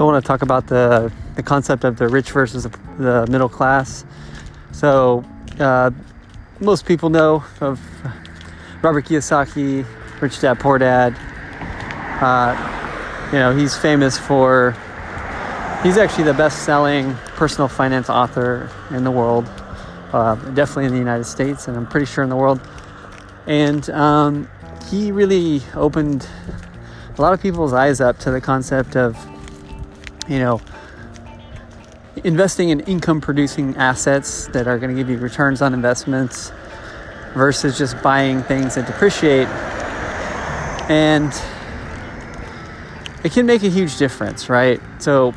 So I want to talk about the the concept of the rich versus the, middle class. So uh, most people know of Robert Kiyosaki, Rich Dad Poor Dad. Uh, you know he's famous for he's actually the best-selling personal finance author in the world, uh, definitely in the United States, and I'm pretty sure in the world. And um, he really opened a lot of people's eyes up to the concept of you know, investing in income producing assets that are going to give you returns on investments versus just buying things that depreciate. And it can make a huge difference, right? So,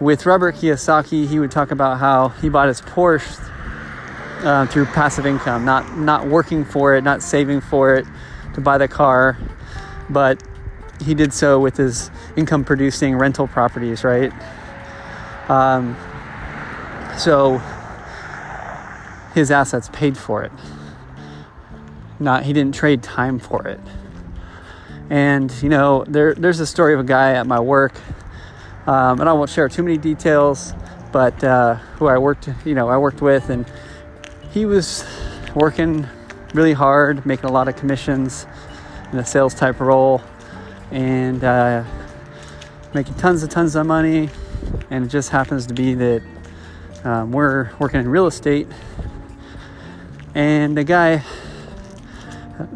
with Robert Kiyosaki, he would talk about how he bought his Porsche uh, through passive income, not not working for it, not saving for it to buy the car, but he did so with his income producing rental properties, right? Um, so his assets paid for it. Not he didn't trade time for it. And you know, there there's a story of a guy at my work, um, and I won't share too many details, but uh, who I worked, you know, I worked with, and he was working really hard, making a lot of commissions in a sales type role and uh, making tons and tons of money. And it just happens to be that um, we're working in real estate. And the guy,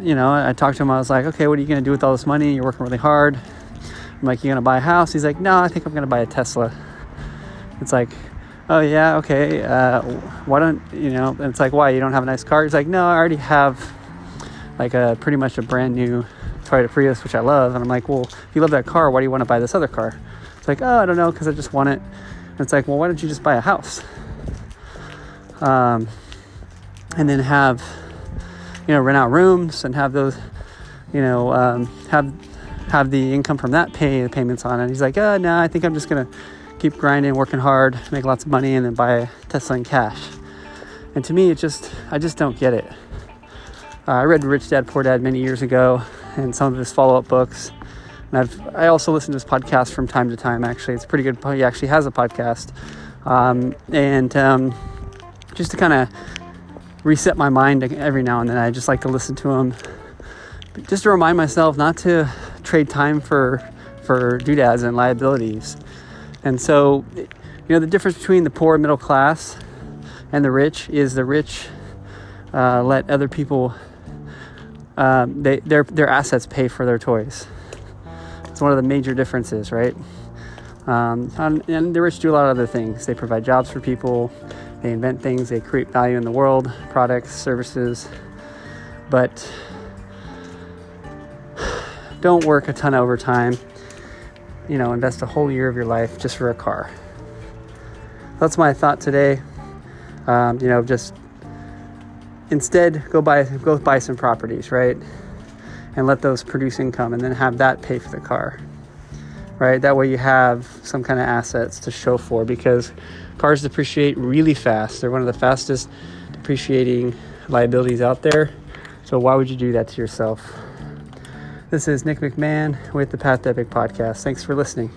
you know, I talked to him. I was like, okay, what are you going to do with all this money? You're working really hard. I'm like, you going to buy a house? He's like, no, I think I'm going to buy a Tesla. It's like, oh, yeah, okay. Uh, why don't, you know, it's like, why? You don't have a nice car? He's like, no, I already have like a pretty much a brand new Toyota Prius, which I love. And I'm like, well, if you love that car, why do you want to buy this other car? It's like, oh, I don't know, because I just want it. And it's like, well, why don't you just buy a house? Um, and then have, you know, rent out rooms and have those, you know, um, have have the income from that pay the payments on it. And he's like, oh, no, I think I'm just gonna keep grinding, working hard, make lots of money, and then buy a Tesla in cash. And to me, it just, I just don't get it. Uh, I read Rich Dad Poor Dad many years ago, and some of his follow-up books. And I've I also listen to his podcast from time to time. Actually, it's pretty good. He actually has a podcast, um, and um, just to kind of reset my mind every now and then, I just like to listen to him, just to remind myself not to trade time for for doodads and liabilities. And so, you know, the difference between the poor middle class and the rich is the rich uh, let other people um, they, their, their assets pay for their toys. It's one of the major differences, right? Um, and the rich do a lot of other things. They provide jobs for people, they invent things, they create value in the world, products, services. But don't work a ton of overtime. You know, invest a whole year of your life just for a car. That's my thought today. Um, you know, just instead go buy go buy some properties right? And let those produce income and then have that pay for the car right? That way you have some kind of assets to show for because cars depreciate really fast. They're one of the fastest depreciating liabilities out there. So why would you do that to yourself? This is nick mcmahon with the path epic podcast. Thanks for listening